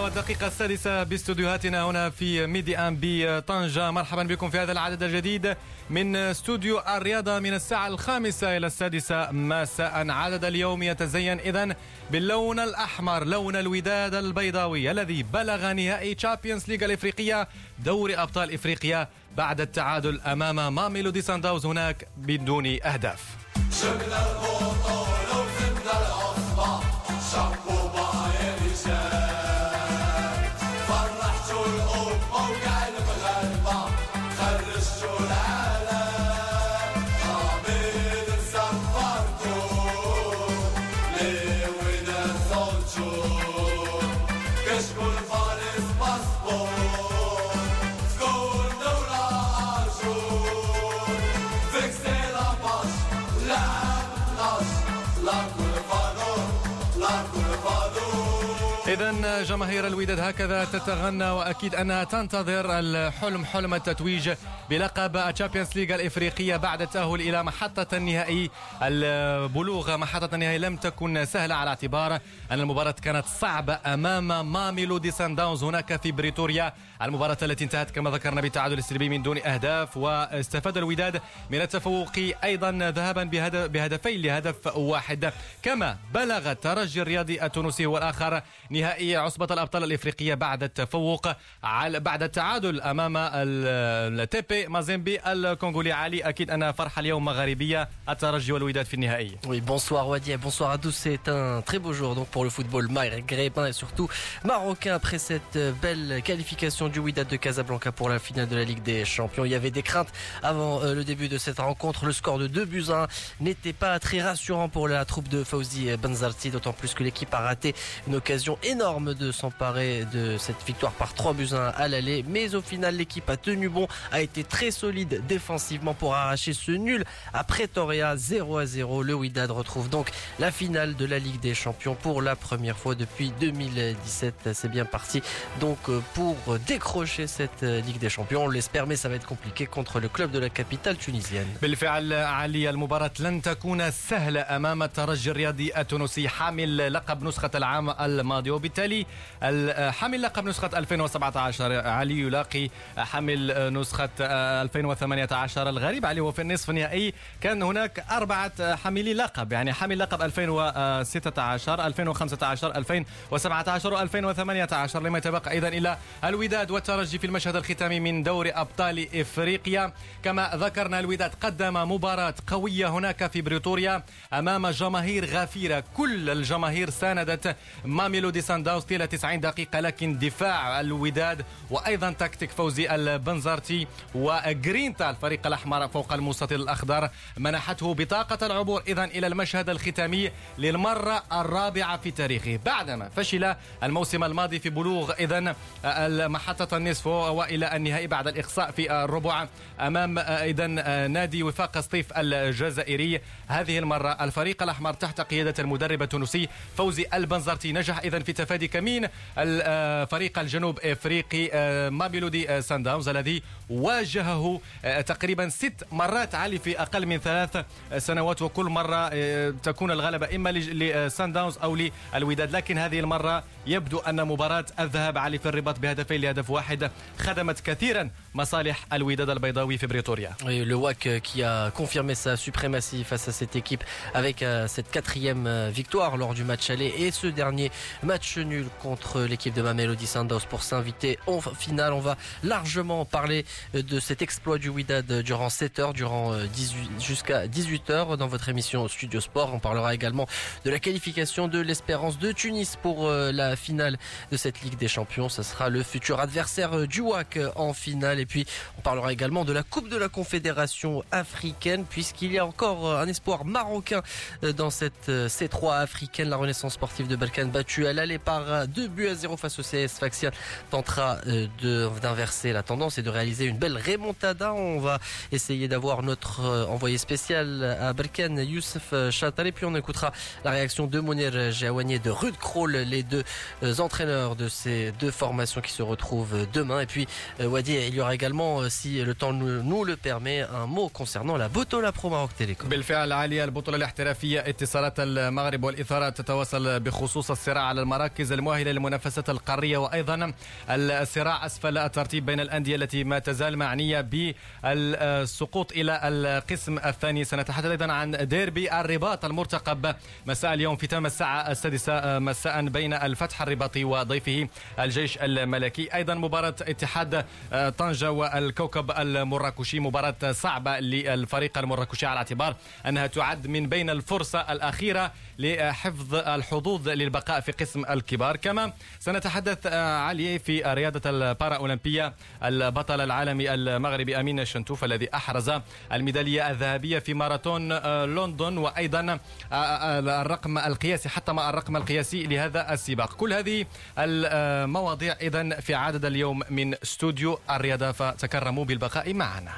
والدقيقة السادسة باستوديوهاتنا هنا في ميدي آن بطنجة مرحبا بكم في هذا العدد الجديد من استوديو الرياضة من الساعة الخامسة إلى السادسة مساء. عدد اليوم يتزين إذا باللون الأحمر لون الوداد البيضاوي الذي بلغ نهائي Champions League الإفريقية دوري أبطال إفريقيا بعد التعادل أمام ماميلودي سانداونز هناك بدون أهداف. إذا جماهير الوداد هكذا تتغنى وأكيد أنها تنتظر الحلم حلم التتويج بلقب ال Champions League الإفريقية بعد التأهل إلى محطة النهائي. البلوغ محطة النهائي لم تكن سهلة على اعتبار أن المباراة كانت صعبة أمام ماميلودي سان داونز هناك في بريتوريا. المباراة التي انتهت كما ذكرنا بالتعادل السلبي من دون أهداف واستفاد الوداد من التفوق أيضا ذهابا بهدفين لهدف واحد. كما بلغ الترجي الرياضي التونسي والآخر نهائي عصبة الأبطال الإفريقية بعد التفوق على بعد التعادل أمام التيبي مازيمبي الكونغولي علي أكيد أن فرحة اليوم مغاربية الترجي والوداد في النهائي Oui, bonsoir Wadi, bonsoir à tous. C'est un très beau jour donc pour le football maghrébin et surtout marocain après cette belle qualification du Wydad de Casablanca pour la finale de la Ligue des Champions. Il y avait des craintes avant le début de cette rencontre. Le score de 2 buts 1 n'était pas très rassurant pour la troupe de Fauzi Benzarti, d'autant plus que l'équipe a raté une occasion énorme de s'emparer de cette victoire par 3 buts 1 à l'aller. Mais au final, l'équipe a tenu bon, a été très solide défensivement pour arracher ce nul à Pretoria 0 à 0. Le Wydad retrouve donc la finale de la Ligue des Champions pour la première fois depuis 2017. C'est bien parti donc pour décrocher cette Ligue des Champions. On l'espère, mais ça va être compliqué contre le club de la capitale tunisienne. بالفعل علي المباراة لن تكون سهلة أمام الترجي الرياضي التونسي حامل لقب نسخة العام الماضي وبالتالي حامل لقب نسخة 2017 علي يلاقي حامل نسخة 2018 الغريب عليه هو في النصف النهائي كان هناك أربعة حاملي لقب. يعني حامل لقب 2016 2015 2017 و2018 لما يتبقى أيضا إلى الوداد والترجي في المشهد الختامي من دوري أبطال إفريقيا. كما ذكرنا الوداد قدم مباراة قوية هناك في بريتوريا أمام جماهير غفيرة. كل الجماهير ساندت ماميلودي سان داونز طيلة 90 دقيقة لكن دفاع الوداد وأيضا تكتيك فوزي البنزرتي وجرينتا الفريق الأحمر فوق المستطيل الأخضر منحته بطاقة العبور. إذا إلى المشهد الختامي للمرة الرابعة في تاريخه. بعدما فشل الموسم الماضي في بلوغ إذا محطة النصف وإلى النهائي بعد الإقصاء في الربع أمام إذا نادي وفاق سطيف الجزائري. هذه المرة الفريق الأحمر تحت قيادة المدرب التونسي فوزي البنزرتي. نجح إذا في تفادي كمين الفريق الجنوب إفريقي ماميلودي سان داونز الذي واجهه تقريبا ست مرات علي في أقل من ثلاث سنوات وكل مرة تكون الغلبة إما لسان داونز أو للوداد. لكن هذه المرة يبدو أن مباراة الذهاب علي في الرباط بهدفين لهدف واحد خدمت كثيرا مصالح الوداد البيضاوي في بريتوريا qui a confirmé sa suprématie face à cette équipe avec cette quatrième victoire lors du match aller et ce dernier match nul contre l'équipe de Mamelody Sundowns pour s'inviter en finale. On va largement parler de cet exploit du Wydad durant 7 heures, durant 18, jusqu'à 18 heures dans votre émission Studio Sport. On parlera également de la qualification de l'Espérance de Tunis pour la finale de cette Ligue des Champions. Ce sera le futur adversaire du WAC en finale. Et puis, on parlera également de la Coupe de la Confédération africaine puisqu'il y a encore un espoir marocain dans cette C3 africaine. La Renaissance sportive de Balkan battue à l'aller par 2 buts à 0 face au CS Faxia tentera d'inverser la tendance et de réaliser une belle remontada. On va essayer d'avoir notre envoyé spécial à Balkan, Youssef Chatal. puis on écoutera la réaction de Mounir Jaouani et de Rude Kroll, les deux entraîneurs de ces deux formations qui se retrouvent demain. Et puis, Wadi, il y aura également, si le temps nous le permet, un mot concernant la Botola Pro Maroc Télécom. بالفعل عالية البطولة الاحترافية اتصالات المغرب والإثارات تتواصل بخصوص الصراع على المراكز المراكز المؤهلة للمنافسات القارية وأيضا الصراع أسفل الترتيب بين الأندية التي ما تزال معنية بالسقوط إلى القسم الثاني. سنتحدث أيضا عن ديربي الرباط المرتقب. مساء اليوم في تمام الساعة السادسة مساء بين الفتح الرباطي وضيفه الجيش الملكي. أيضا مباراة اتحاد طنجة والكوكب المراكشي. مباراة صعبة للفريق المراكشي على اعتبار أنها تعد من بين الفرصة الأخيرة لحفظ الحظوظ للبقاء في قسم الكبار. كما سنتحدث علي في رياضة البارا أولمبية البطل العالمي المغربي أمين شنتوف الذي أحرز الميدالية الذهبية في ماراثون لندن وأيضا الرقم القياسي حتى ما الرقم القياسي لهذا السباق. كل هذه المواضيع إذا في عدد اليوم من استوديو الرياضة فتكرموا بالبقاء معنا.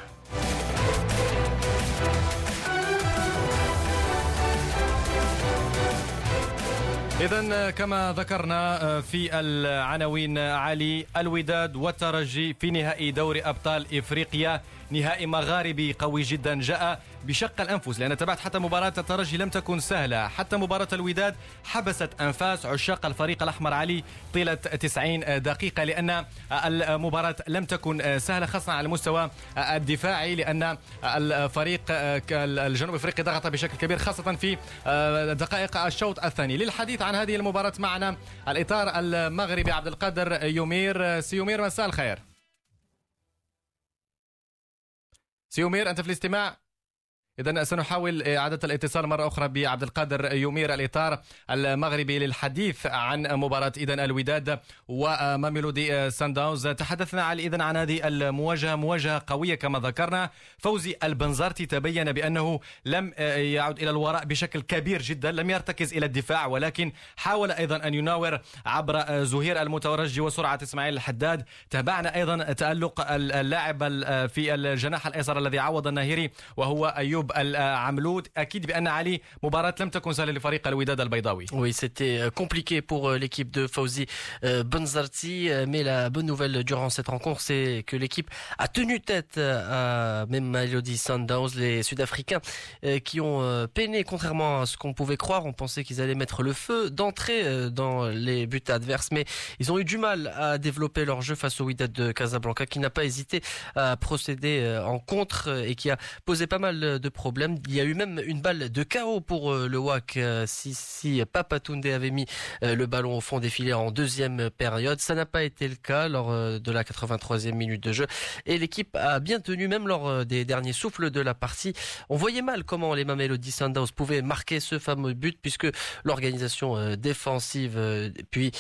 إذا كما ذكرنا في العناوين علي الوداد والترجي في نهائي دوري أبطال إفريقيا. نهائي مغاربي قوي جدا. جاء بشق الأنفس لأن تابعت حتى مباراة الترجي لم تكن سهلة. حتى مباراة الوداد حبست أنفاس عشاق الفريق الأحمر علي طيلة 90 دقيقة لأن المباراة لم تكن سهلة خاصة على المستوى الدفاعي لأن الفريق الجنوب أفريقي ضغط بشكل كبير خاصة في دقائق الشوط الثاني. للحديث عن هذه المباراة معنا الإطار المغربي عبد القادر يومير. سيومير مساء الخير. سيومير أنت في الاستماع. إذا سنحاول إعادة الاتصال مرة أخرى بعبد القادر يومير الإطار المغربي للحديث عن مباراة إذا الوداد وماميلودي سان داونز تحدثنا عن إذا عن هذه المواجهة مواجهة قوية كما ذكرنا. فوزي البنزرتي تبين بأنه لم يعد إلى الوراء بشكل كبير جدا لم يرتكز إلى الدفاع ولكن حاول أيضا أن يناور عبر زهير المتورجي وسرعة إسماعيل الحداد. تابعنا أيضا تألق اللاعب في الجناح الأيسر الذي عوض الناهيري وهو أيوب Oui, c'était euh, compliqué pour euh, l'équipe de Fauzi euh, Benzarti, mais la bonne nouvelle durant cette rencontre, c'est que l'équipe a tenu tête à même Melody Sundowns, les Sud-Africains qui ont peiné, contrairement à ce qu'on pouvait croire, on pensait qu'ils allaient mettre le feu d'entrée dans les buts adverses, mais ils ont eu du mal à développer leur jeu face au Wydad de Casablanca, qui n'a pas hésité à procéder en contre et qui a posé pas mal de problème. Il y a eu même une balle de chaos pour euh, le WAC euh, si, si avait mis euh, le ballon au fond des filets en deuxième période. Ça n'a pas été le cas lors de la 83e minute de jeu. Et l'équipe a bien tenu, même lors des derniers souffles de la partie. On voyait mal comment les Mamelody Sundowns pouvaient marquer ce fameux but puisque l'organisation défensive, puis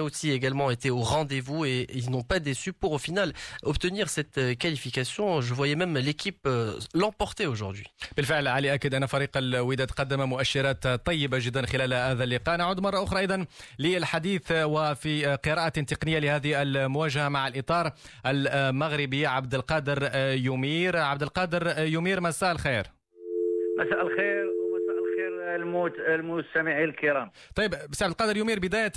aussi également était au rendez-vous et ils n'ont pas déçu pour au final obtenir cette qualification. Je voyais même l'équipe l'emporter aujourd'hui. Aujourd'hui. بالفعل علي أكد أن فريق الوداد قدم مؤشرات طيبة جدا خلال هذا اللقاء. نعود مرة أخرى أيضا للحديث وفي قراءة تقنية لهذه المواجهة مع الإطار المغربي عبد القادر يمير. عبد القادر يمير مساء الخير. مساء الخير. الموت المستمعين الكرام. طيب سعد القادر يمير بداية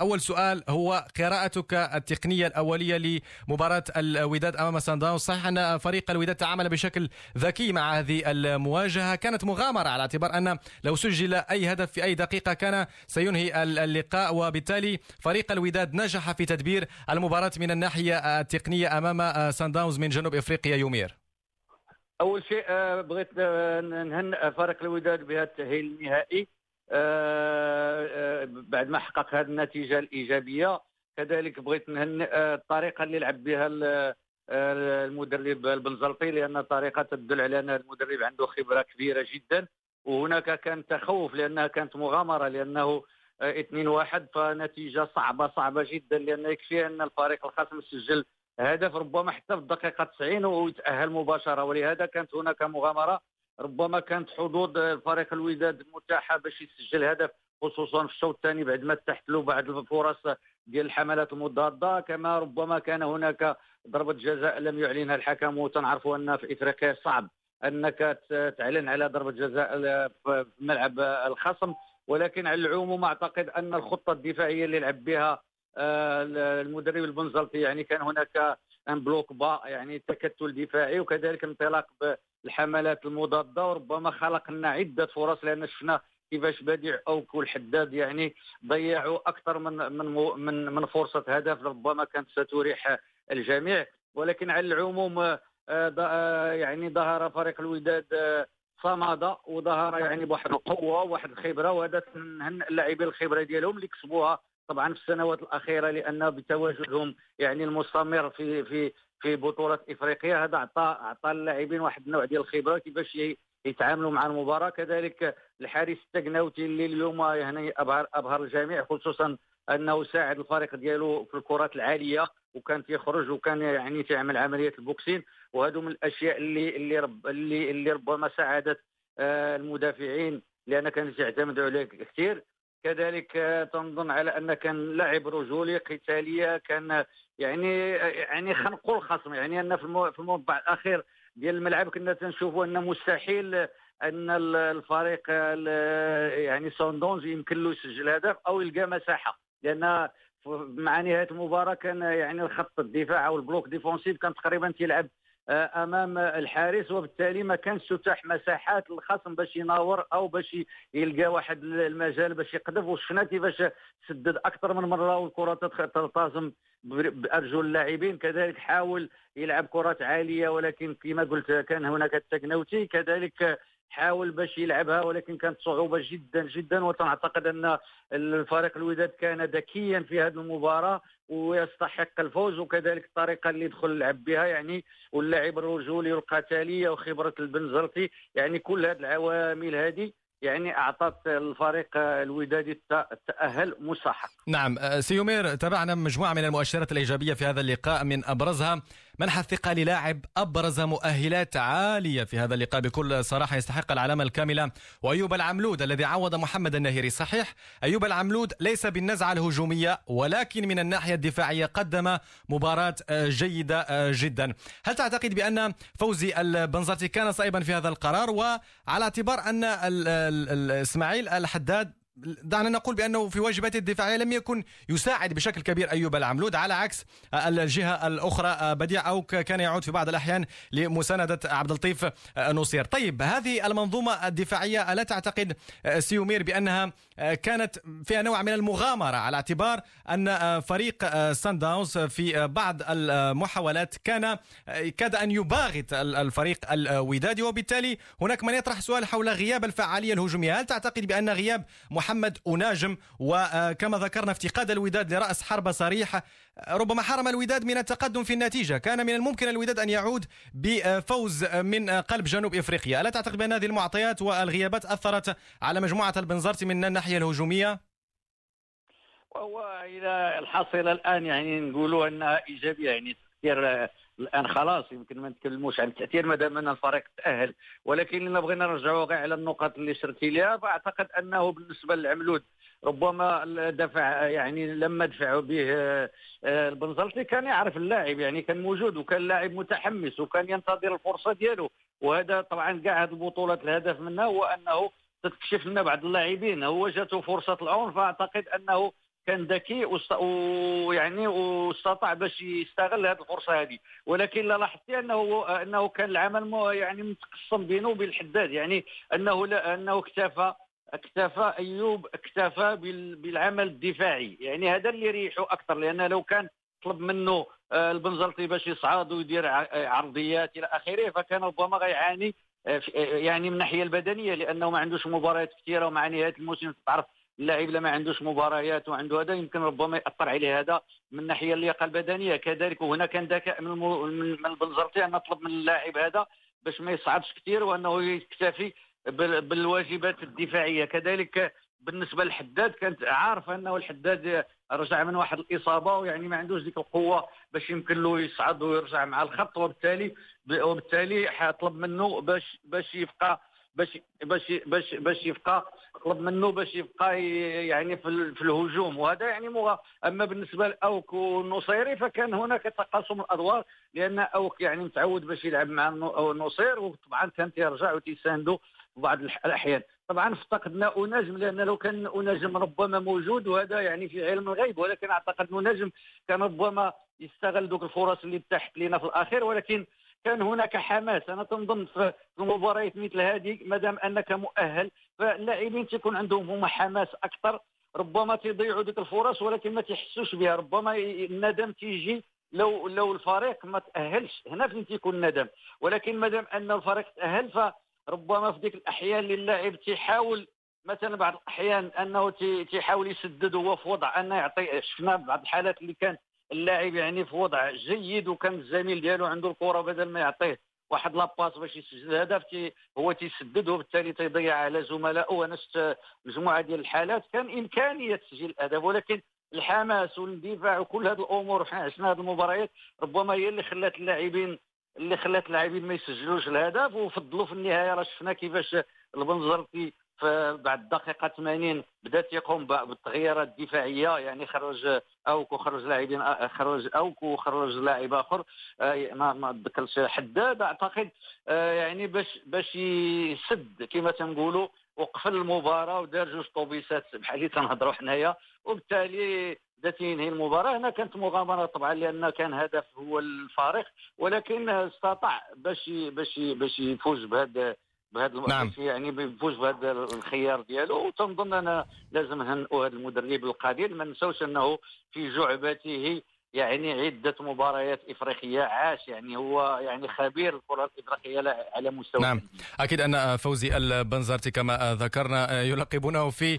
أول سؤال هو قراءتك التقنية الأولية لمباراة الوداد أمام سان داونز صحيح أن فريق الوداد تعامل بشكل ذكي مع هذه المواجهة. كانت مغامرة على اعتبار أن لو سجل أي هدف في أي دقيقة كان سينهي اللقاء. وبالتالي فريق الوداد نجح في تدبير المباراة من الناحية التقنية أمام سان داونز من جنوب إفريقيا. يمير. أول شيء آه، بغيت آه، نهنئ فريق الوداد بهذا التأهيل النهائي. آه، بعد ما حقق هذه النتيجة الإيجابية كذلك بغيت نهنئ الطريقة اللي لعب بها المدرب البنزلطي لأن طريقة تدل على ان المدرب عنده خبرة كبيرة جدا. وهناك كان تخوف لأنها كانت مغامرة لأنه 2 1 فنتيجة صعبة صعبة جدا لأن يكفي أن الفريق الخصم سجل هدف ربما حتى في الدقيقة 90 ويتأهل مباشرة ولهذا كانت هناك مغامرة ربما كانت حظوظ الفريق الوداد متاحه باش يسجل هدف خصوصا في الشوط الثاني بعد ما تحت له بعض الفرص ديال الحملات المضادة. كما ربما كان هناك ضربة جزاء لم يعلنها الحكم وتنعرفوا أن في إفريقيا صعب أنك تعلن على ضربة جزاء في ملعب الخصم ولكن على العموم أعتقد أن الخطة الدفاعية اللي لعب بها المدرب البنزرتي يعني كان هناك un bloc bas يعني تكتل دفاعي وكذلك انطلاق بالهجمات المضادة. وربما خلق لنا عدة فرص لأن شفنا كيفاش بديع اوك والحداد يعني ضيعوا أكثر من من من من فرصة هدف. ربما كانت ستريح الجميع. ولكن على العموم آه، آه، يعني ظهر فريق الوداد صمد وظهر يعني بواحد القوة وواحد الخبرة وهذا نهنئ اللاعبين الخبرة ديالهم اللي كسبوها طبعا في السنوات الأخيرة لأن بتواجدهم يعني المستمر في في في بطولة إفريقيا هذا أعطى أعطى اللاعبين واحد النوع ديال الخبرة كيفاش يتعاملوا مع المباراة. كذلك الحارس التقناوتي اللي اليوم يعني أبهر أبهر الجميع خصوصا أنه ساعد الفريق ديالو في الكرات العالية وكان تيخرج وكان يعني تعمل عملية البوكسين. وهذو من الأشياء اللي اللي رب اللي اللي ربما ساعدت آه، المدافعين لأن كانت يعتمدوا عليه كثير. كذلك تنظن على ان كان لاعب رجولي قتالية كان يعني يعني خنقوا الخصم يعني أن في المربع الأخير ديال الملعب كنا تنشوفوا أن مستحيل أن الفريق يعني سانداونز يمكن له يسجل هدف أو يلقى مساحة لأن مع نهاية المباراة كان يعني الخط الدفاع أو ال bloc défensif كان تقريبا تيلعب أمام الحارس وبالتالي ما كانش تتاح مساحات للخصم باش يناور أو باش يلقى واحد المجال باش يقذف. وشفنا كيفاش سدد أكثر من مرة والكره تلتزم بأرجل اللاعبين. كذلك حاول يلعب كرات عالية ولكن كما قلت كان هناك التكنوتي. كذلك حاول باش يلعبها ولكن كانت صعوبة جدا جدا. وتعتقد أن الفريق الوداد كان ذكيا في هذه المباراة. ويستحق الفوز وكذلك الطريقة اللي دخل لعب بها يعني واللاعب الرجولي والقتالية وخبرة البنزرتي يعني كل هذه العوامل هذه يعني أعطت الفريق الودادي التأهل مستحق نعم أه، سيومير تابعنا مجموعة من المؤشرات الإيجابية في هذا اللقاء من أبرزها منح الثقة للاعب أبرز مؤهلات عالية في هذا اللقاء بكل صراحة. يستحق العلامة الكاملة وأيوب العملود الذي عوض محمد النهيري. صحيح أيوب العملود ليس بالنزعة الهجومية ولكن من الناحية الدفاعية قدم مباراة جيدة جدا. هل تعتقد بأن فوزي البنزرتي كان صائبا في هذا القرار؟ وعلى اعتبار أن الإسماعيل الحداد دعنا نقول بأنه في واجباته الدفاعيه لم يكن يساعد بشكل كبير أيوب العملود على عكس الجهة الأخرى بديع أو كان يعود في بعض الأحيان لمساندة عبد اللطيف نصير. طيب هذه المنظومة الدفاعية ألا تعتقد سيومير بأنها كانت فيها نوع من المغامرة على اعتبار أن فريق سان داونز في بعض المحاولات كان كاد أن يباغت الفريق الودادي وبالتالي هناك من يطرح سؤال حول غياب الفعالية الهجومية، هل تعتقد بأن غياب محمد أناجم وكما ذكرنا افتقاد الوداد لرأس حربة صريح ربما حرم الوداد من التقدم في النتيجة كان من الممكن الوداد أن يعود بفوز من قلب جنوب إفريقيا ألا تعتقد بأن هذه المعطيات والغيابات أثرت على مجموعة البنزرتي من الناحية الهجومية؟ وهو إلى الحاصله الآن يعني نقولوا انها ايجابيه يعني تاثير الآن خلاص يمكن ما نتكلموش عن التأثير ما دام أن الفريق تأهل. ولكن الا بغينا نرجعوا غير على النقاط اللي شرتي لها فاعتقد أنه بالنسبة للعملود ربما دفع يعني لما دفعوا به آه، البنزلطي كان يعرف اللاعب يعني كان موجود وكان لاعب متحمس وكان ينتظر الفرصة ديالو. وهذا طبعا كاع هذه البطولات الهدف منها هو أنه تكشف لنا بعض اللاعبين. هو جاته فرصة العون فاعتقد أنه كان ذكي ويعني واستطاع باش يستغل هذه الفرصة هذه ولكن لا لاحظتي انه أنه كان العمل يعني متقسم بينه وبين الحداد. يعني أنه لا أنه اكتفى اكتفى ايوب اكتفى بالعمل الدفاعي. يعني هذا اللي يريحه أكثر. لأن لو كان طلب منه آه، البنزلطي باش يصعد ويدير عرضيات إلى آخره فكان ربما غيعاني آه، آه، يعني من الناحية البدنية لأنه ما عندوش مباريات كثيرة ومع نهاية الموسم. تعرف اللاعب الا ما عندوش مباريات وعنده هذا يمكن ربما يأثر عليه هذا من الناحيه اللياقة البدنية. كذلك وهنا كان ذكاء من من البنزرتي أن نطلب من اللاعب هذا باش ما يصعدش كثير وأنه يكتفي بالواجبات الدفاعية. كذلك بالنسبة للحداد كانت عارف أنه الحداد رجع من واحد الإصابة ويعني ما عندوش ديك القوة باش يمكن له يصعد ويرجع مع الخط وبالتالي وبالتالي حطلب منه باش باش يبقى باش باش باش يبقى طلب منه باش يبقى يعني في, الهجوم. وهذا يعني مغ... أما بالنسبة لأوك والنصيري فكان هناك تقاسم الأدوار لأن أوك يعني متعود باش يلعب مع النصير وطبعا كان تيرجع وتيساندو بعض الأحيان. طبعا افتقدنا أناجم لأن لو كان أناجم ربما موجود وهذا يعني في علم الغيب. ولكن أعتقد أناجم كان ربما يستغل دوك الفرص اللي تحت لنا في الأخير. ولكن كان هناك حماس. أنا تنظن في مباريات مثل هذه ما دام أنك مؤهل فاللاعبين تكون عندهم هما حماس أكثر ربما تضيعوا ديك الفرص ولكن ما تحسوش بها ربما الندم تيجي لو لو الفريق ما تأهلش. هنا فين تيكون الندم؟ ولكن ما دام أن الفريق تأهل فربما في ديك الأحيان اللي اللاعب تيحاول مثلا بعض الأحيان أنه تيحاول يسدد هو في وضع أنه يعطي شفنا بعض الحالات اللي كان اللاعب يعني في وضع جيد وكان الزميل ديالو عنده الكرة بدل ما يعطيه واحد لاباس باش يسجل تي هو تيسدد وبالتالي تيضيع على زملائه شفت مجموعة ديال الحالات. كان إمكانية تسجيل الهدف ولكن الحماس والاندفاع وكل هذه الأمور حنا عشنا هذه المباريات ربما هي اللي خلات اللاعبين اللي خلات اللاعبين ما يسجلوش الهدف. وفضلوا في النهايه راه شفنا كيفاش البنزرتي بعد الدقيقه 80 بدأت يقوم بالتغييرات الدفاعية يعني خرج أوكو خرج لاعبين خرج أوكو خرج لاعب آخر آه، ما ما اتذكرش حداد أعتقد آه، يعني باش باش يسد كما تنقولوا وقفل المباراة ودار جوج طوبيسات بحال اللي تنهضروا حنايا. وبالتالي بدا تينهي المباراة. هنا كانت مغامرة طبعا لأن كان هدف هو الفارق ولكن استطاع باش باش باش يفوز بهذا بهذا نعم. يعني بيفوز بهذا الخيار ديالو وتنظن أنا لازم نهنئوا هذا المدرب القدير ما نساوش أنه في جعبته يعني عدة مباريات إفريقية عاش يعني هو يعني خبير الكرة الإفريقية على مستوى نعم. أكيد أن فوزي البنزرتي كما ذكرنا يلقبونه في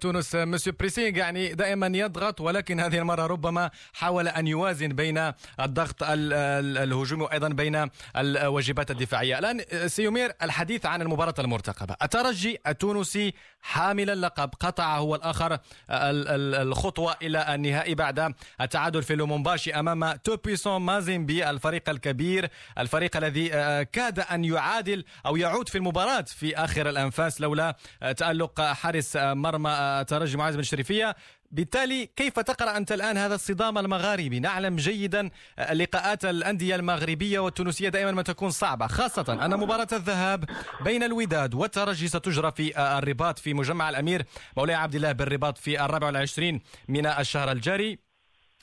تونس. monsieur pressing يعني دائما يضغط ولكن هذه المرة ربما حاول أن يوازن بين الضغط الهجومي وأيضا بين الواجبات الدفاعية. الآن سي يومير الحديث عن المباراة المرتقبة. الترجي التونسي حامل اللقب قطع هو الآخر الخطوة إلى النهائي بعد التعادل في لومومباشي أمام توبيسون مازيمبي الفريق الكبير الفريق الذي آه، كاد أن يعادل أو يعود في المباراة في آخر الأنفاس لولا آه، تألق حارس آه، مرمى ترجي معاذ بن الشريفيه بالتالي كيف تقرأ أنت الآن هذا الصدام المغاربي؟ نعلم جيدا لقاءات الأندية المغربية والتونسية دائما ما تكون صعبة، خاصة أن مباراة الذهاب بين الوداد والترجي ستجرى في الرباط في مجمع الأمير مولاي عبد الله بالرباط في الرابع والعشرين من الشهر الجاري.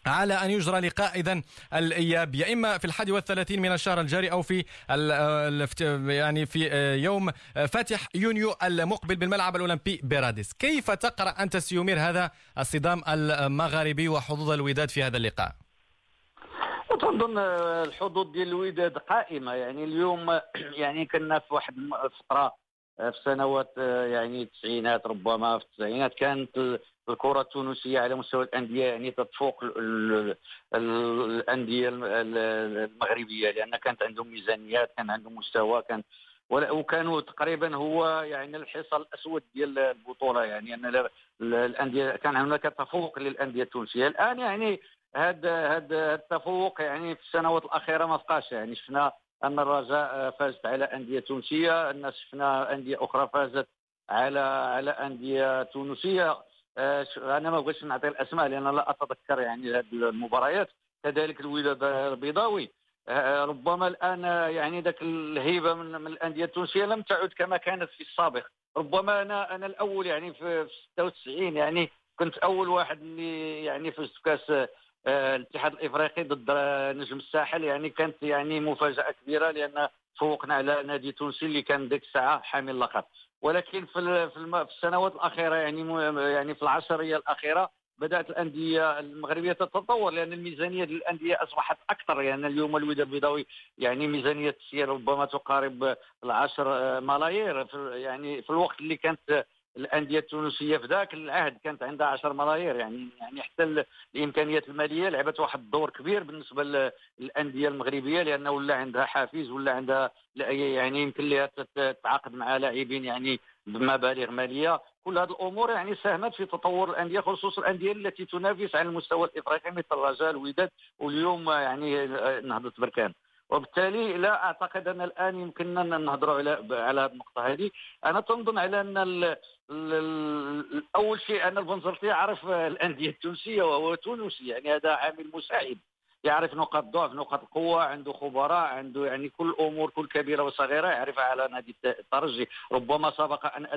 على أن يجرى لقاء إذا الإياب يا إما في الحادي والثلاثين من الشهر الجاري أو في يعني في يوم فاتح يونيو المقبل بالملعب الأولمبي بيراديس. كيف تقرأ أنت سيومير هذا الصدام المغاربي وحظوظ الوداد في هذا اللقاء؟ تنظن الحظوظ ديال الوداد قائمة. يعني اليوم يعني كنا في واحد الفترة في سنوات يعني التسعينات ربما في التسعينات كانت الكرة التونسية على مستوى الأندية يعني تتفوق الأندية المغربية لأن كانت عندهم ميزانيات كان عندهم مستوى كان وكانوا تقريبا هو يعني الحصى الأسود ديال البطولة يعني أن الأندية كان هناك تفوق للأندية التونسية. الآن يعني هذا هذا التفوق يعني في السنوات الأخيرة ما بقاش يعني شفنا أن الرجاء فازت على أندية تونسية الناس شفنا أندية أخرى فازت على على أندية تونسية. أنا ما بغيتش نعطي الأسماء لأن لا أتذكر يعني هذه المباريات. كذلك الوداد البيضاوي. آه، ربما الآن يعني ذاك الهيبة من, الأندية التونسية لم تعد كما كانت في السابق. ربما أنا أنا الأول يعني في 96 يعني كنت أول واحد اللي يعني فزت كأس آه، الاتحاد الإفريقي ضد نجم الساحل. يعني كانت يعني مفاجأة كبيرة لأن فوقنا على نادي تونسي اللي كان ديك الساعة حامل اللقب ولكن في في السنوات الأخيرة يعني يعني في العشرية الأخيرة بدأت الأندية المغربية تتطور لأن الميزانية للأندية أصبحت أكثر. يعني اليوم الوداد البيضاوي يعني ميزانية السير ربما تقارب العشر ملايير. يعني في الوقت اللي كانت الأندية التونسية في ذاك العهد كانت عندها 10 ملايير يعني يعني حتى الإمكانيات المالية لعبت واحد الدور كبير بالنسبة للأندية المغربية لأنه ولا عندها حافز ولا عندها يعني يمكن لها تتعاقد مع لاعبين يعني بمبالغ مالية. كل هذه الأمور يعني ساهمت في تطور الأندية خصوصا الأندية التي تنافس على المستوى الإفريقي مثل الرجاء الوداد واليوم يعني نهضة بركان. وبالتالي لا أعتقد أن الآن يمكننا نهضروا على على هذه النقطة هذه. أنا تنظن على أن أول شيء أن البنزرتي يعرف الأندية التونسية وهو تونسي يعني هذا عامل مساعد. يعرف نقاط ضعف نقاط القوة عنده خبراء عنده يعني كل الأمور كل كبيرة وصغيرة يعرفها على نادي الترجي ربما سبق أن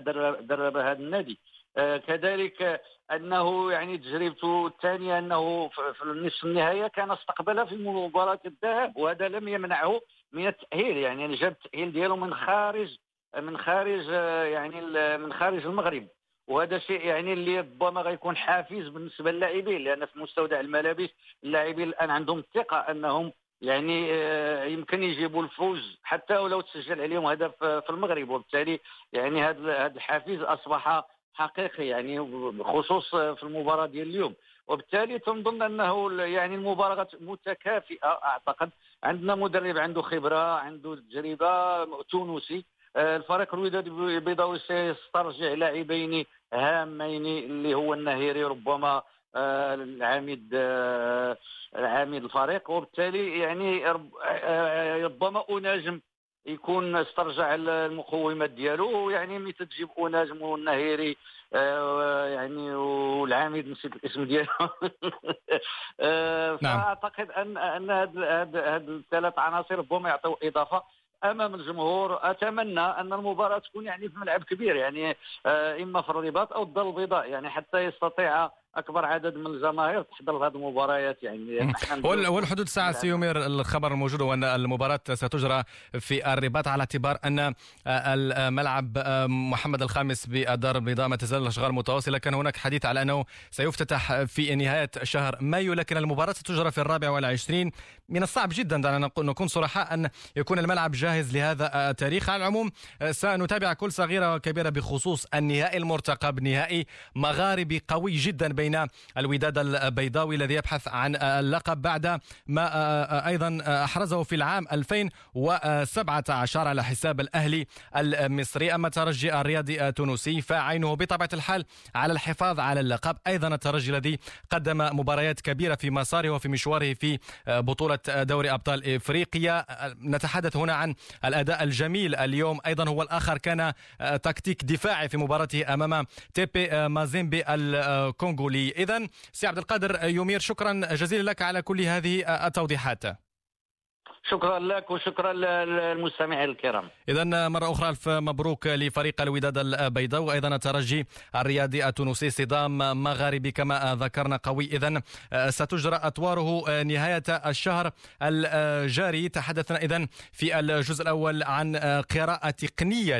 درب هذا النادي. كذلك أنه يعني تجربته الثانية أنه في النصف النهائي كان استقبلها في مباراة الذهاب وهذا لم يمنعه من التأهيل. يعني جاب التأهيل ديالو من خارج من خارج يعني من خارج المغرب. وهذا شيء يعني اللي ربما غيكون حافز بالنسبة للاعبين لأن في مستودع الملابس اللاعبين الآن عندهم الثقة أنهم يعني آه، يمكن يجيبوا الفوز حتى ولو تسجل عليهم هدف في المغرب. وبالتالي يعني هذا الحافز أصبح حقيقي يعني بخصوص في المباراة ديال اليوم. وبالتالي تنظن أنه يعني المباراة متكافئة أعتقد. عندنا مدرب عنده خبرة عنده تجربة تونسي. آه، الفريق الوداد البيضاوي سيسترجع لاعبين هامين اللي هو النهيري ربما آه، العميد آه، العميد الفريق. وبالتالي يعني ربما أناجم يكون استرجع المقومات ديالو يعني ملي تجيب اناجم والنهيري يعني والعميد نسيت الاسم ديالو نعم. فأعتقد ان أن هاد الثلاث عناصر ربما يعطيو إضافة أمام الجمهور أتمنى أن المباراة تكون يعني في ملعب كبير يعني آه، إما في الرباط أو الدار البيضاء يعني حتى يستطيع أكبر عدد من الجماهير تحضر هذه المباريات يعني. والحدود الساعة سيومير الخبر الموجود هو ان المباراة ستجرى في الرباط على اعتبار أن آه، الملعب آه، محمد الخامس بالدار البيضاء ما تزال الأشغال متواصلة. كان هناك حديث على أنه سيفتتح في نهاية شهر مايو لكن المباراة ستجرى في الرابع والعشرين. من الصعب جدا دعنا نكون صرحاء أن يكون الملعب جاهز لهذا التاريخ. على العموم آه، سنتابع كل صغيرة وكبيرة بخصوص النهائي المرتقب نهائي مغاربي قوي جدا بين الوداد البيضاوي الذي يبحث عن اللقب بعد ما أيضا أحرزه في العام 2017 على حساب الأهلي المصري. أما الترجي الرياضي التونسي فعينه بطبيعة الحال على الحفاظ على اللقب. أيضا الترجي الذي قدم مباريات كبيرة في مساره وفي مشواره في بطولة دوري أبطال إفريقيا. نتحدث هنا عن الأداء الجميل اليوم. أيضا هو الآخر كان تكتيك دفاعي في مباراته أمام تي بي مازيمبي الكونغو. الكونغولي إذا سي عبد القادر يومير شكرا جزيلا لك على كل هذه التوضيحات. شكرا لك وشكرا للمستمعين الكرام. اذا مرة أخرى ألف مبروك لفريق الوداد البيضاء. وأيضا الترجي الرياضي التونسي صدام مغاربي كما ذكرنا قوي. اذا ستجرى اطواره نهاية الشهر الجاري. تحدثنا اذا في الجزء الأول عن قراءة تقنية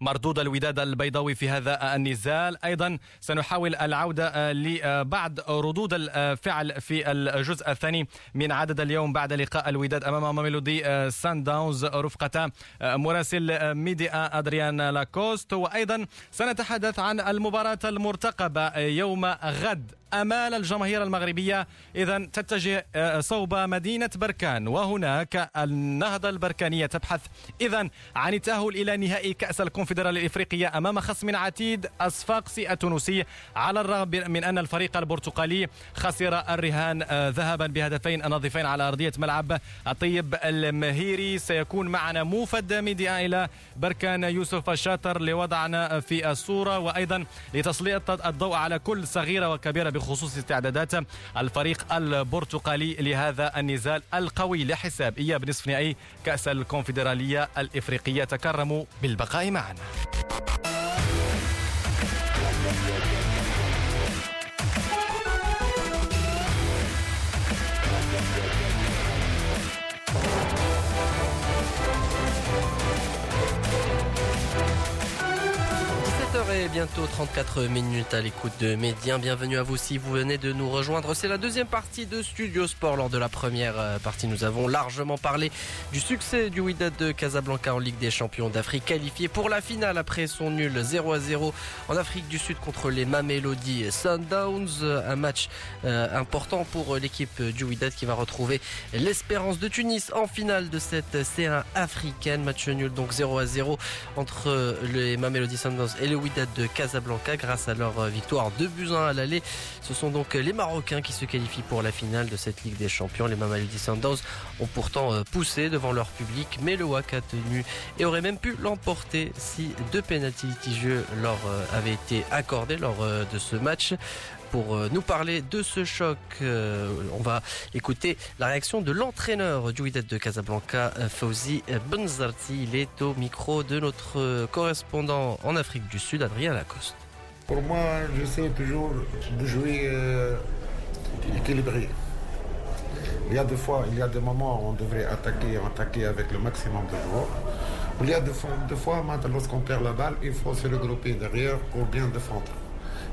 لمردود الوداد البيضاوي في هذا النزال. أيضا سنحاول العودة لبعض ردود الفعل في الجزء الثاني من عدد اليوم بعد لقاء الوداد أمام ميلودي سان داونز رفقة مراسل ميديا أدريان لاكوست. وأيضا سنتحدث عن المباراة المرتقبة يوم غد. آمال الجماهير المغربية. اذا تتجه آه، صوب مدينة بركان. وهناك النهضة البركانية تبحث. اذا عن التأهل إلى نهائي كأس الكونفدرالية الإفريقية أمام خصم عتيد الصفاقسي التونسي على الرغم من أن الفريق البرتقالي خسر الرهان آه، ذهبا بهدفين نظيفين على أرضية ملعب الطيب المهيري. سيكون معنا موفد ميديا إلى بركان يوسف الشاطر لوضعنا في الصورة. وأيضا لتسليط الضوء على كل صغيرة وكبيرة بخصوص استعدادات الفريق البرتقالي لهذا النزال القوي لحساب إياب نصف نهائي كأس الكونفدرالية الإفريقية. تكرموا بالبقاء معنا. Bientôt 34 minutes à l'écoute de Médien. Bienvenue à vous si vous venez de nous rejoindre. C'est la deuxième partie de Studio Sport. Lors de la première euh, partie, nous avons largement parlé du succès du Wydad de Casablanca en Ligue des Champions d'Afrique, qualifié pour la finale après son nul 0 à 0 en Afrique du Sud contre les Mamelody Sundowns. Un match euh, important pour l'équipe du Wydad qui va retrouver l'espérance de Tunis en finale de cette C1 africaine. Match nul donc 0 à 0 entre les Mamelody Sundowns et le Wydad de Casablanca grâce à leur victoire de buts 1 à l'aller. Ce sont donc les Marocains qui se qualifient pour la finale de cette Ligue des Champions. Les Mamelody Sundowns ont pourtant euh, poussé devant leur public, mais le WAC a tenu et aurait même pu l'emporter si deux pénaltys litigieux leur euh, avaient été accordés lors euh, de ce match pour nous parler de ce choc. On va écouter la réaction de l'entraîneur du Wydad de Casablanca, Fauzi Benzarti. Il est au micro de notre correspondant en Afrique du Sud, Adrien Lacoste. Pour moi, j'essaie toujours de jouer euh, équilibré. Il y a des fois, il y a des moments où on devrait attaquer, attaquer avec le maximum de joueurs. Il y a des fois, des fois lorsqu'on perd la balle, il faut se regrouper derrière pour bien défendre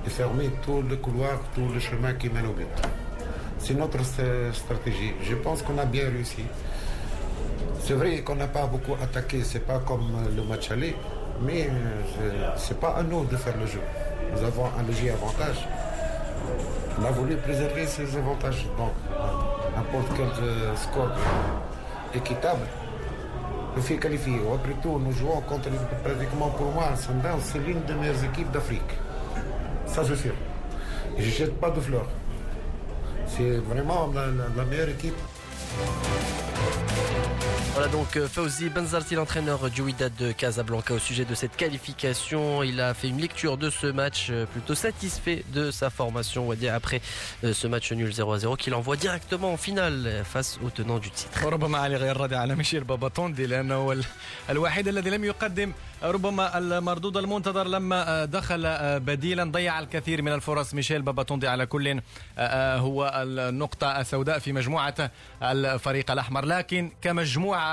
fermer tout le couloir, tout le chemin qui mène au but. C'est notre stratégie. Je pense qu'on a bien réussi. C'est vrai qu'on n'a pas beaucoup attaqué, c'est pas comme le match aller, mais euh, c'est pas à nous de faire le jeu. Nous avons un léger avantage. On a voulu préserver ces avantages. Donc, n'importe quel euh, score équitable le fait qualifier. Après tout, nous jouons contre pratiquement pour moi, Sundowns, c'est l'une des meilleures équipes d'Afrique. Ça, je ne jette pas de fleurs. C'est vraiment la meilleure équipe. Voilà donc euh, Fauzi Benzarti, l'entraîneur du Wydad de Casablanca au sujet de cette qualification. Il a fait une lecture de ce match euh, plutôt satisfait de sa formation, on va dire, après euh, ce match nul 0 à 0 qu'il envoie directement en finale face au tenant du titre. ربما المردود المنتظر لما دخل بديلا ضيع الكثير من الفرص ميشيل باباتوندي على كل هو النقطة السوداء في مجموعة الفريق الأحمر لكن كمجموعة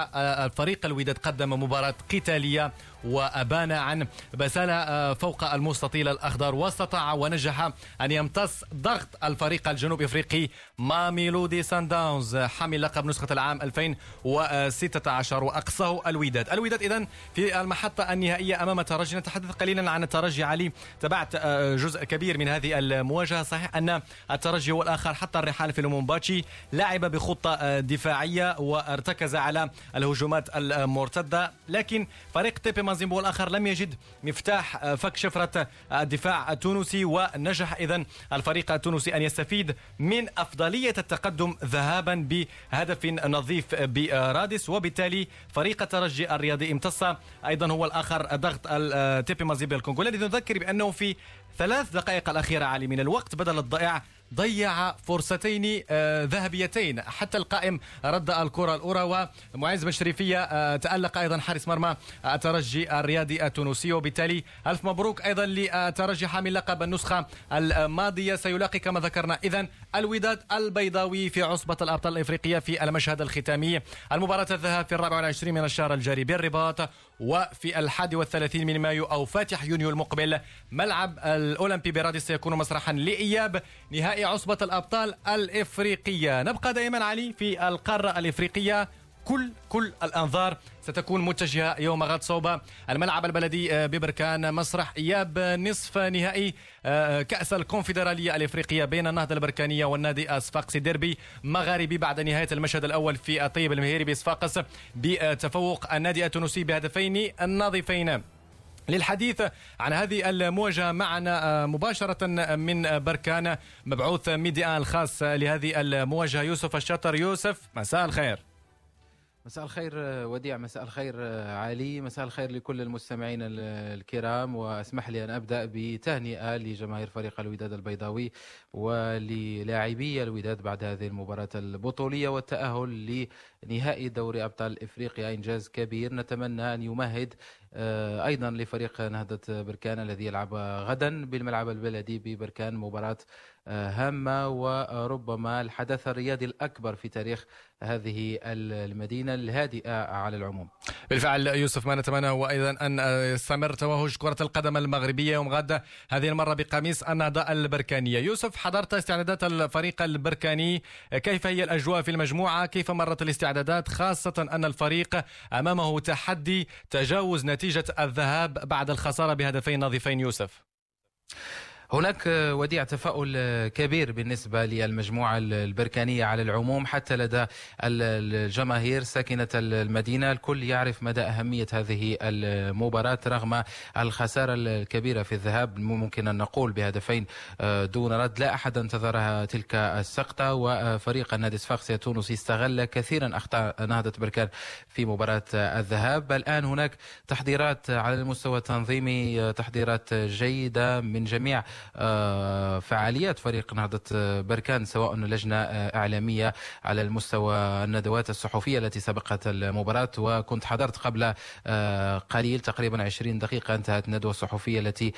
الفريق الوداد قدم مباراة قتالية وأبان عن بسالة آه، فوق المستطيل الأخضر. واستطاع ونجح أن يمتص ضغط الفريق الجنوب إفريقي ماميلودي سان داونز حامل لقب نسخة العام 2016 وأقصاه الوداد. الوداد إذن في المحطة النهائية أمام الترجي نتحدث قليلا عن الترجي. علي تبعت آه، جزء كبير من هذه المواجهة. صحيح أن الترجي هو الآخر حتى الرحال في لومومباتشي. لعب بخطة آه، دفاعية وارتكز على الهجومات المرتدة. لكن فريق تيبي مازيمبي هو الآخر لم يجد مفتاح آه، فك شفرة الدفاع التونسي ونجح. إذا الفريق التونسي أن يستفيد من أفضلية التقدم ذهابا بهدف نظيف برادس وبالتالي فريق الترجي الرياضي امتص أيضا هو الآخر ضغط التي بي مازيمبي الكونغو. الذي نذكر بأنه في ثلاث دقائق الأخيرة عالي من الوقت بدل الضائع ضيع فرصتين آه، ذهبيتين. حتى القائم رد الكرة الأولى ومعز بشريفية آه، تألق أيضا حارس مرمى الترجي الرياضي التونسي. وبالتالي ألف مبروك أيضا لترجي حامل لقب النسخة الماضية. سيلاقي كما ذكرنا إذا الوداد البيضاوي في عصبة الأبطال الإفريقية في المشهد الختامي. المباراة الذهاب في الرابع والعشرين من الشهر الجاري بالرباط وفي الحادي والثلاثين من مايو أو فاتح يونيو المقبل ملعب الأولمبي برادس سيكون مسرحا لإياب نهائي عصبة الأبطال الإفريقية. نبقى دائما علي في القارة الإفريقية. كل كل الأنظار ستكون متجهة يوم غد صوب الملعب البلدي آه، ببركان مسرح إياب نصف نهائي آه، كأس الكونفدرالية الإفريقية بين النهضة البركانية والنادي صفاقسي ديربي مغاربي بعد نهاية المشهد الأول في الطيب المهيري بصفاقس بتفوق النادي التونسي بهدفين نظيفين. للحديث عن هذه المواجهة معنا آه، مباشرة من بركان مبعوث ميديا الخاص لهذه المواجهة يوسف الشطر. يوسف مساء الخير. مساء الخير وديع مساء الخير علي مساء الخير لكل المستمعين الكرام وأسمح لي أن أبدأ بتهنئة لجماهير فريق الوداد البيضاوي وللاعبي الوداد بعد هذه المباراة البطولية والتأهل لنهائي دوري أبطال إفريقيا إنجاز كبير. نتمنى أن يمهد آه، أيضا لفريق نهضة بركان الذي يلعب غدا بالملعب البلدي ببركان مباراة هامة وربما الحدث الرياضي الأكبر في تاريخ هذه المدينة الهادئة على العموم. بالفعل يوسف ما نتمنى هو أيضا أن يستمر توهج كرة القدم المغربية يوم غد هذه المرة بقميص النهضة البركانية. يوسف حضرت استعدادات الفريق البركاني كيف هي الأجواء في المجموعة؟ كيف مرت الاستعدادات خاصة أن الفريق أمامه تحدي تجاوز نتيجة الذهاب بعد الخسارة بهدفين نظيفين يوسف. هناك وديع تفاؤل كبير بالنسبة للمجموعة البركانية على العموم حتى لدى الجماهير ساكنة المدينة الكل يعرف مدى أهمية هذه المباراة رغم الخسارة الكبيرة في الذهاب. ممكن أن نقول بهدفين دون رد لا أحد انتظرها تلك السقطة وفريق النادي صفاقسي التونسي استغل كثيرا أخطاء نهضة بركان في مباراة الذهاب. الآن هناك تحضيرات على المستوى التنظيمي تحضيرات جيدة من جميع فعاليات فريق نهضة بركان سواء لجنة إعلامية على المستوى الندوات الصحفية التي سبقت المباراة. وكنت حضرت قبل قليل تقريبا 20 دقيقة انتهت الندوة الصحفية التي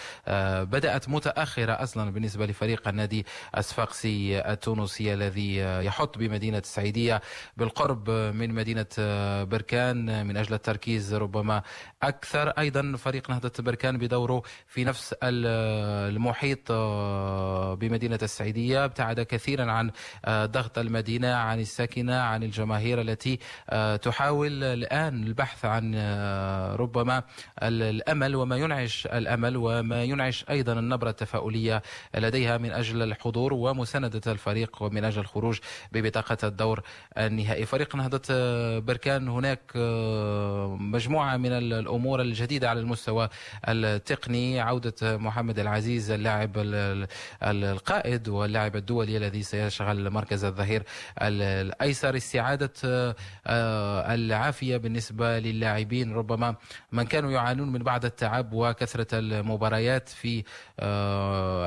بدأت متأخرة أصلا بالنسبة لفريق النادي الصفاقسي التونسي الذي يحط بمدينة السعيدية بالقرب من مدينة بركان. من أجل التركيز ربما أكثر. أيضا فريق نهضة بركان بدوره في نفس المحيط. بمدينة السعيدية. ابتعد كثيرا عن ضغط المدينة عن الساكنة عن الجماهير التي تحاول الآن البحث عن ربما الأمل وما ينعش الأمل وما ينعش أيضا النبرة التفاؤلية لديها من أجل الحضور ومساندة الفريق ومن أجل الخروج ببطاقة الدور النهائي. فريق نهضة بركان. هناك مجموعة من الأمور الجديدة على المستوى التقني. عودة محمد العزيز اللاعب القائد واللاعب الدولي الذي سيشغل مركز الظهير الأيسر. استعادة العافية بالنسبة للاعبين. ربما من كانوا يعانون من بعض التعب وكثرة المباريات في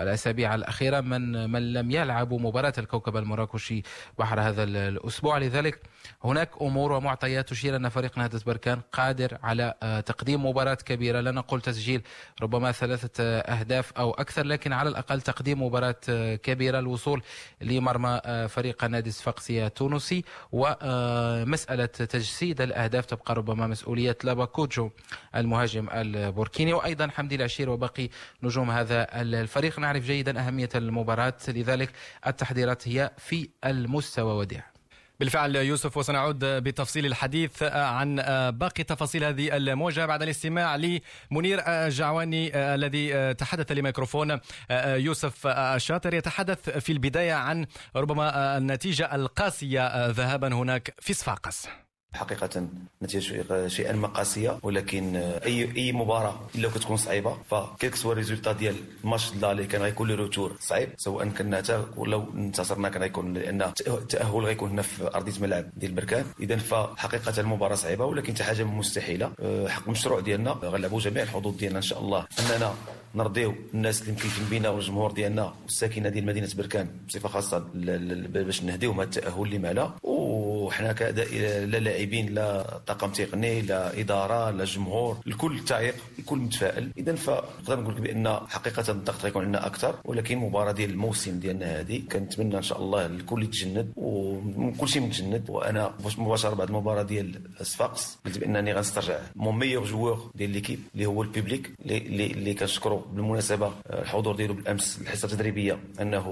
الأسابيع الأخيرة. من من لم يلعبوا مباراة الكوكب المراكشي بحر هذا الأسبوع. لذلك هناك أمور ومعطيات تشير أن فريق نهضة بركان قادر على تقديم مباراة كبيرة. لا نقول تسجيل ربما ثلاثة أهداف أو أكثر لكن على الأقل تقديم مباراة كبيرة الوصول لمرمى فريق النادي الصفاقسي التونسي ومسألة تجسيد الأهداف تبقى ربما مسؤولية لاباكوجو المهاجم البوركيني. وأيضا حمدي العشير وباقي نجوم هذا الفريق. نعرف جيدا أهمية المباراة. لذلك التحضيرات هي في المستوى وديع. بالفعل يوسف وسنعود بتفصيل الحديث عن باقي تفاصيل هذه المواجهة بعد الاستماع لمنير جعواني الذي تحدث لميكروفون يوسف الشاطر يتحدث في البداية عن ربما النتيجة القاسية ذهابا هناك في صفاقس. حقيقة نتيجة شيئا ما قاسية ولكن اي أي مباراة إلا كتكون صعيبة ف quel que soit le résultat ديال الماتش اللي كان غيكون le retour صعيب سواء كنا ولو انتصرنا كان غيكون لأن التأهل غيكون هنا في أرضية ملعب ديال بركان اذا فحقيقة المباراة صعيبة ولكن حتى حاجة مستحيلة. حق المشروع ديالنا غنلعبوا جميع الحظوظ ديالنا إن شاء الله. أننا نرضيو الناس اللي مكلفين بينا والجمهور ديالنا والساكنة ديال مدينة بركان بصفة خاصة باش نهديوهم هذا التأهل اللي معنا وحنا لا لاعبين لا طاقم تقني لا إدارة لا جمهور الكل تعيق الكل متفائل. اذا فنقدر نقول لك بأن حقيقة الضغط غيكون عندنا أكثر ولكن مباراة ديال الموسم ديالنا هذه كنتمنى إن شاء الله الكل يتجند وكل شيء متجند. وأنا مباشرة بعد المباراة ديال صفاقس قلت بأنني غنسترجع mon meilleur joueur ديال l'équipe اللي هو ال public اللي اللي كنشكرو بالمناسبة الحضور ديالو بالأمس الحصه التدريبية أنه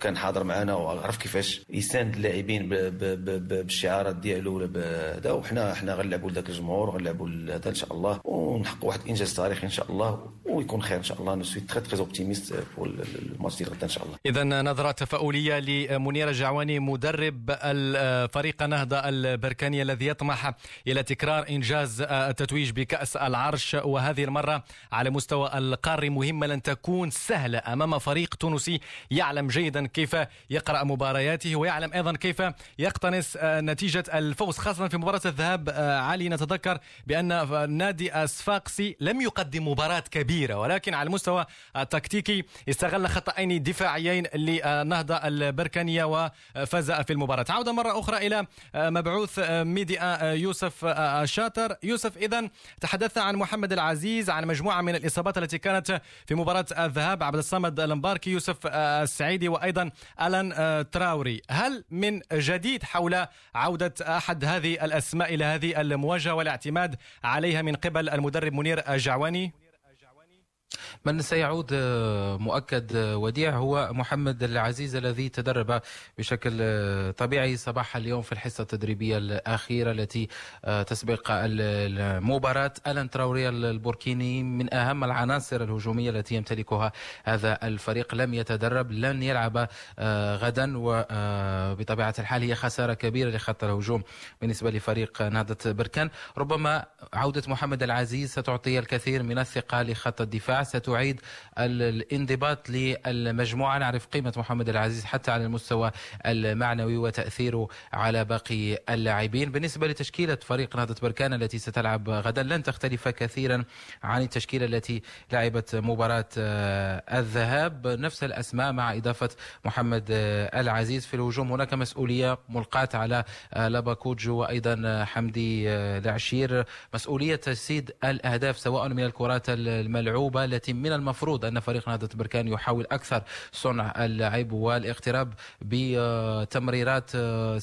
كان حاضر معنا وعرف كيفاش يساند اللاعبين بالشعارات ديالو هذا وحنا حنا غنلعبوا لذاك الجمهور وغنلعبوا هذا إن شاء الله ونحققوا واحد الإنجاز تاريخي إن شاء الله ويكون خير إن شاء الله. nous sommes très très optimistes pour ال match ديال غدا إن شاء الله. اذا نظرة تفاؤلية لمنير الجعواني مدرب الفريق نهضه البركاني الذي يطمح إلى تكرار إنجاز التتويج بكأس العرش. وهذه المرة على مستوى القاري مهمه لن تكون سهلة أمام فريق تونسي يعلم جيدا كيف يقرأ مبارياته ويعلم أيضا كيف يقتنص نتيجة الفوز خاصة في مباراة الذهاب علي نتذكر بأن النادي الصفاقسي لم يقدم مباراة كبيرة ولكن على المستوى التكتيكي استغل خطأين دفاعيين للنهضه البركانية وفاز في المباراة. عودة مرة أخرى إلى مبعوث ميديا يوسف الشاطر يوسف اذا تحدثنا عن محمد العزيز عن مجموعة من الإصابات التي كانت في مباراة الذهاب عبد الصمد المباركي يوسف السعيدي وأيضا ألان تراوري. هل من جديد حول عودة أحد هذه الأسماء إلى هذه المواجهة والاعتماد عليها من قبل المدرب منير الجعواني من سيعود آه، مؤكد آه، وديع هو محمد العزيز الذي تدرب بشكل آه، طبيعي صباح اليوم في الحصة التدريبية الأخيرة التي تسبق المباراة. ألان تراوري البوركيني من أهم العناصر الهجومية التي يمتلكها هذا الفريق. لم يتدرب لن يلعب غدا وبطبيعة الحال هي خسارة كبيرة لخط الهجوم بالنسبة لفريق نهضة بركان. ربما عودة محمد العزيز ستعطي الكثير من الثقة لخط الدفاع ستعطي تعيد الانضباط للمجموعة. نعرف قيمة محمد العزيز حتى على المستوى المعنوي وتأثيره على باقي اللاعبين. بالنسبة لتشكيلة فريق نهضة بركان التي ستلعب غدا لن تختلف كثيرا عن التشكيلة التي لعبت مباراة آه، الذهاب. نفس الأسماء مع إضافة محمد آه، العزيز في الهجوم. هناك مسؤولية ملقاة على آه، لاباكوجو وأيضا حمدي العشير مسؤولية تسديد الأهداف سواء من الكرات الملعوبة التي من المفروض أن فريق نهضة بركان يحاول أكثر صنع اللعب والاقتراب بتمريرات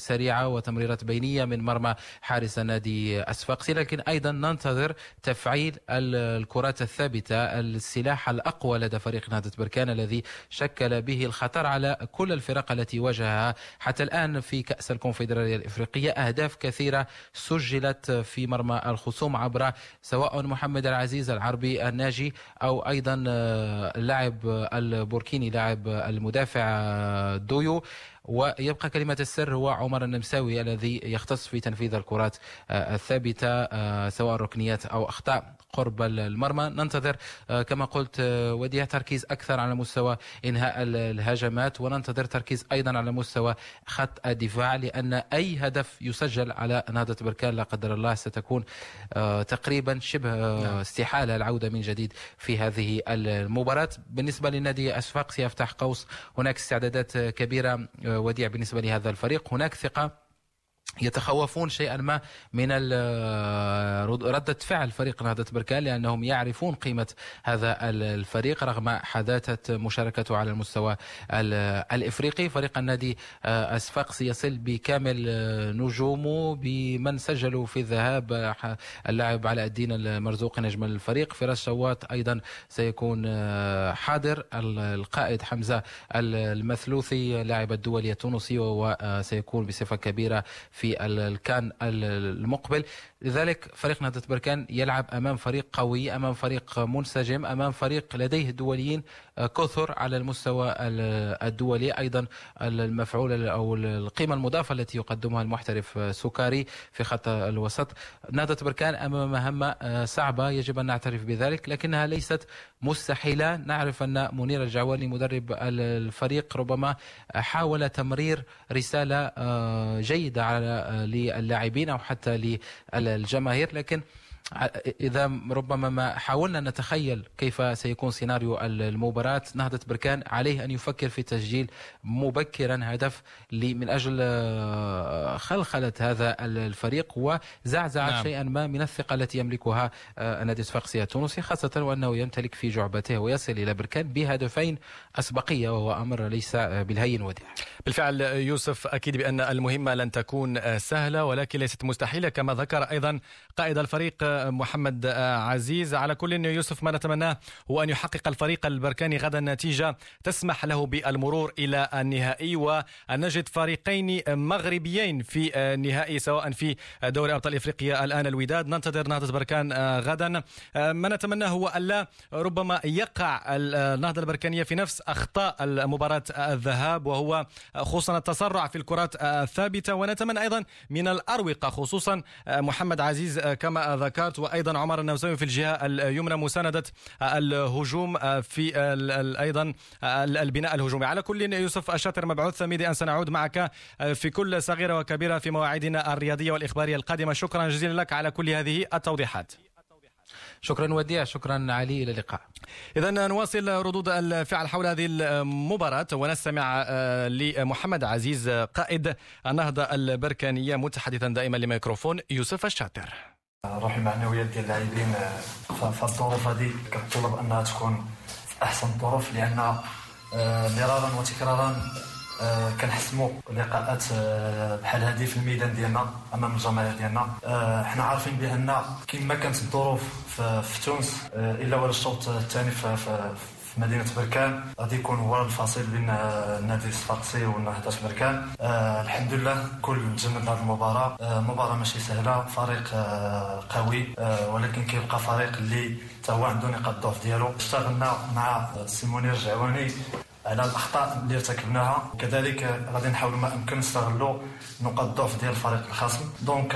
سريعة وتمريرات بينية من مرمى حارس النادي أسفاقسي لكن أيضا ننتظر تفعيل الكرات الثابتة السلاح الأقوى لدى فريق نهضة بركان الذي شكل به الخطر على كل الفرق التي واجهها. حتى الآن في كأس الكونفدرالية الإفريقية أهداف كثيرة سجلت في مرمى الخصوم عبر سواء محمد العزيز العربي الناجي أو أيضا آه، اللاعب البوركيني لاعب المدافع آه، دويو. ويبقى كلمة السر هو عمر النمساوي الذي يختص في تنفيذ الكرات آه، الثابتة سواء ركنيات أو أخطاء. قرب المرمى. ننتظر آه، كما قلت آه، وديع تركيز أكثر على مستوى إنهاء الهجمات وننتظر تركيز أيضا على مستوى خط الدفاع لأن أي هدف يسجل على نهضة بركان لا قدر الله ستكون آه، تقريبا شبه نعم. استحالة العودة من جديد في هذه المباراة. بالنسبة للنادي أسفاق سيفتح قوس. هناك استعدادات كبيرة وديع بالنسبة لهذا الفريق. هناك ثقة يتخوفون شيئا ما من ردة فعل فريق نهضة بركان لأنهم يعرفون قيمة هذا الفريق رغم حداثة مشاركته على المستوى الإفريقي. فريق النادي آه، أسفاق سيصل بكامل آه، نجومه بمن سجلوا في الذهاب آه، اللاعب علاء الدين المرزوق نجم الفريق. فراس شوات أيضا سيكون حاضر. القائد حمزة المثلوثي لاعب الدولي التونسي وسيكون بصفة كبيرة في الكان المقبل. لذلك فريق نهضة بركان يلعب أمام فريق قوي أمام فريق منسجم أمام فريق لديه دوليين كثر على المستوى الدولي أيضا المفعول أو القيمة المضافة التي يقدمها المحترف سكاري في خط الوسط. نهضة بركان أمام مهمة صعبة يجب أن نعترف بذلك لكنها ليست مستحيلة. نعرف أن منير الجعواني مدرب الفريق ربما حاول تمرير رسالة جيدة على للاعبين أو حتى للجماهير لكن إذا ربما ما حاولنا نتخيل كيف سيكون سيناريو المباراة نهضة بركان عليه أن يفكر في تسجيل مبكرا هدف من أجل آه، خلخلة هذا الفريق وزعزعة نعم. شيئا ما من الثقة التي يملكها آه، نادي صفاقسي التونسي خاصة وأنه يمتلك في جعبته ويصل إلى بركان بهدفين أسبقية وهو أمر ليس بالهين وديع. بالفعل يوسف أكيد بأن المهمة لن تكون سهلة ولكن ليست مستحيلة كما ذكر أيضا قائد الفريق محمد عزيز. على كل يوسف ما نتمناه هو أن يحقق الفريق البركاني غدا نتيجة تسمح له بالمرور إلى النهائي. وأن نجد فريقين مغربيين في النهائي سواء في دوري أبطال إفريقيا الآن الوداد. ننتظر نهضة بركان غدا. ما نتمناه هو ألا ربما يقع النهضة البركانية في نفس أخطاء المباراة الذهاب وهو خصوصا التسرع في الكرات الثابتة. ونتمنى أيضا من الأروقة خصوصا محمد عزيز كما ذكر ذكرت وأيضا عمر النوسوي في الجهة اليمنى مساندة الهجوم في أيضا البناء الهجومي. على كل يوسف الشاطر مبعوث ميدي أن سنعود معك في كل صغيرة وكبيرة في مواعيدنا الرياضية والإخبارية القادمة. شكرا جزيلا لك على كل هذه التوضيحات. شكرا وديع شكرا علي إلى اللقاء. اذا نواصل ردود الفعل حول هذه المباراة ونستمع آه، لمحمد عزيز قائد النهضة البركانية متحدثا دائما لميكروفون يوسف الشاطر. الروح المعنويه ديال اللاعبين آه، في الظروف هذه كتطلب أنها تكون في أحسن الظروف لأن آه، مرارا وتكرارا آه، كنحسموا لقاءات بحال هذه في الميدان ديالنا أمام الجماهير ديالنا. حنا عارفين بأن كما كانت الظروف في تونس إلا ولا الشوط الثاني في في مدينة بركان. غادي يكون هو الفاصل بين النادي الصفاقسي والنهضه بركان. آه الحمد لله كل جمد هذه المباراة. آه مباراه ماشي سهلة. فريق آه قوي. آه ولكن كيبقى فريق اللي حتى هو عنده نقاط الضعف ديالو. اشتغلنا مع سي منير الجعواني على الأخطاء اللي ارتكبناها. وكذلك غادي نحاولوا ما امكن نستغلوا نقاط الضعف ديال الفريق الخصم. donc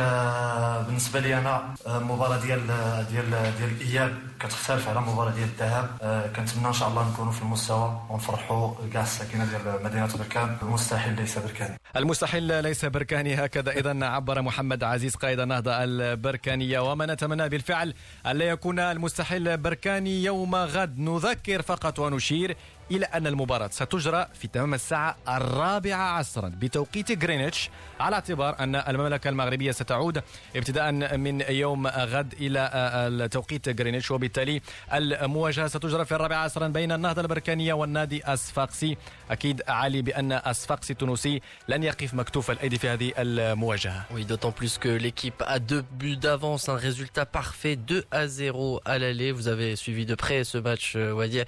بالنسبة لي أنا المباراه ديال ديال ديال الإياب كتختلف على المباراه ديال الذهاب. كنتمنى إن شاء الله نكونوا في المستوى ونفرحوا كاع الساكنة ديال مدينة بركان. المستحيل ليس بركاني المستحيل ليس بركاني هكذا إذا عبر محمد عزيز قائد النهضه البركانية. وما نتمنى بالفعل الا يكون المستحيل بركاني يوم غد. نذكر فقط ونشير إلى أن المباراة ستجرى في تمام الساعة الرابعة عصرا بتوقيت غرينتش على اعتبار أن المملكة المغربية ستعود ابتداء من يوم غد إلى التوقيت غرينتش وبالتالي المواجهة ستجرى في الرابعة عصرا بين النهضة البركانية والنادي أسفاقسي أكيد علي بأن أسفاقسي التونسي لن يقف مكتوف الأيدي في هذه المواجهة Oui, d'autant plus que l'équipe a deux buts d'avance, un résultat parfait 2 à 0 à l'aller. Vous avez suivi de près ce match, Wadi.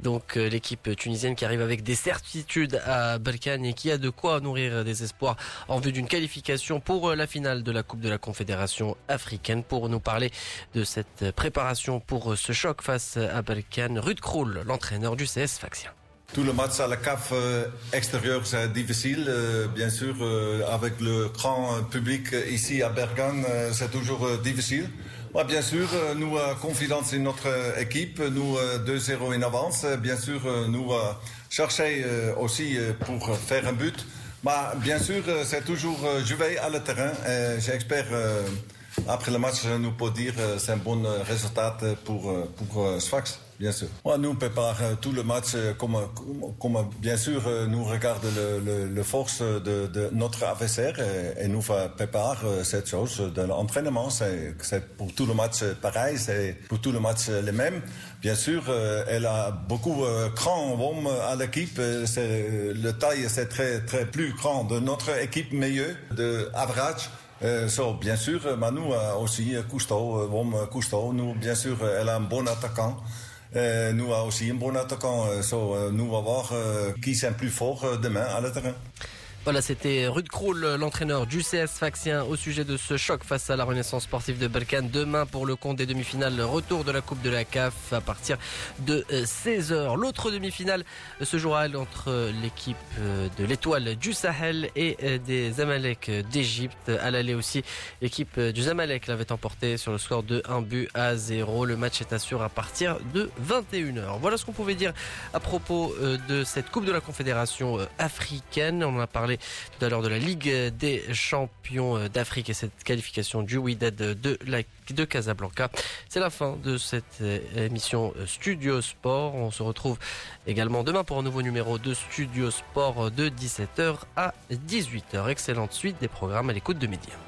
Donc l'équipe tunisienne qui arrive avec des certitudes à Balkan et qui a de quoi nourrir des espoirs en vue d'une qualification pour la finale de la Coupe de la Confédération africaine. Pour nous parler de cette préparation pour ce choc face à Balkan, Ruud Krul, l'entraîneur du CS Faxien. Tout le match à la CAF euh, extérieur, c'est difficile. Euh, bien sûr, euh, avec le grand public ici à Bergame, c'est toujours difficile. Bien sûr, nous confiance en notre équipe, nous 2-0 en avance. Bien sûr, nous chercher aussi pour faire un but. Bah, bien sûr, c'est toujours jouer à le terrain. J'espère après le match, nous peut dire c'est un bon résultat pour pour Sfax bien sûr. Ouais, nous préparons tout le match comme, comme bien sûr nous regardons le, le, le force de, de, notre adversaire et, nous préparons cette chose de l'entraînement. C'est pour tout le match pareil, c'est pour tout le match les mêmes. Bien sûr, elle a beaucoup grand homme à l'équipe. Le taille c'est très très plus grand de notre équipe meilleure de average. Euh, so, bien sûr, Manu aussi Cousteau, Wom Cousteau. Nous, bien sûr, elle a un bon attaquant. nous aussi, un bon attaquant. So, nous allons qui sont plus fort demain à la terrain. Voilà, c'était Ruud Krul, l'entraîneur du CS Faxien, au sujet de ce choc face à la Renaissance sportive de Balkan. Demain, pour le compte des demi-finales, retour de la Coupe de la CAF à partir de 16h. L'autre demi-finale se jouera entre l'équipe de l'Étoile du Sahel et des Amalek d'Égypte. À l'aller aussi, l'équipe du Zamalek l'avait emporté sur le score de 1 but à 0. Le match est assuré à partir de 21h. Voilà ce qu'on pouvait dire à propos de cette Coupe de la Confédération africaine. On en a parlé tout à l'heure de la Ligue des champions d'Afrique et cette qualification du Wydad de, de Casablanca. C'est la fin de cette émission Studio Sport. On se retrouve également demain pour un nouveau numéro de Studio Sport de 17h à 18h. Excellente suite des programmes à l'écoute de médias.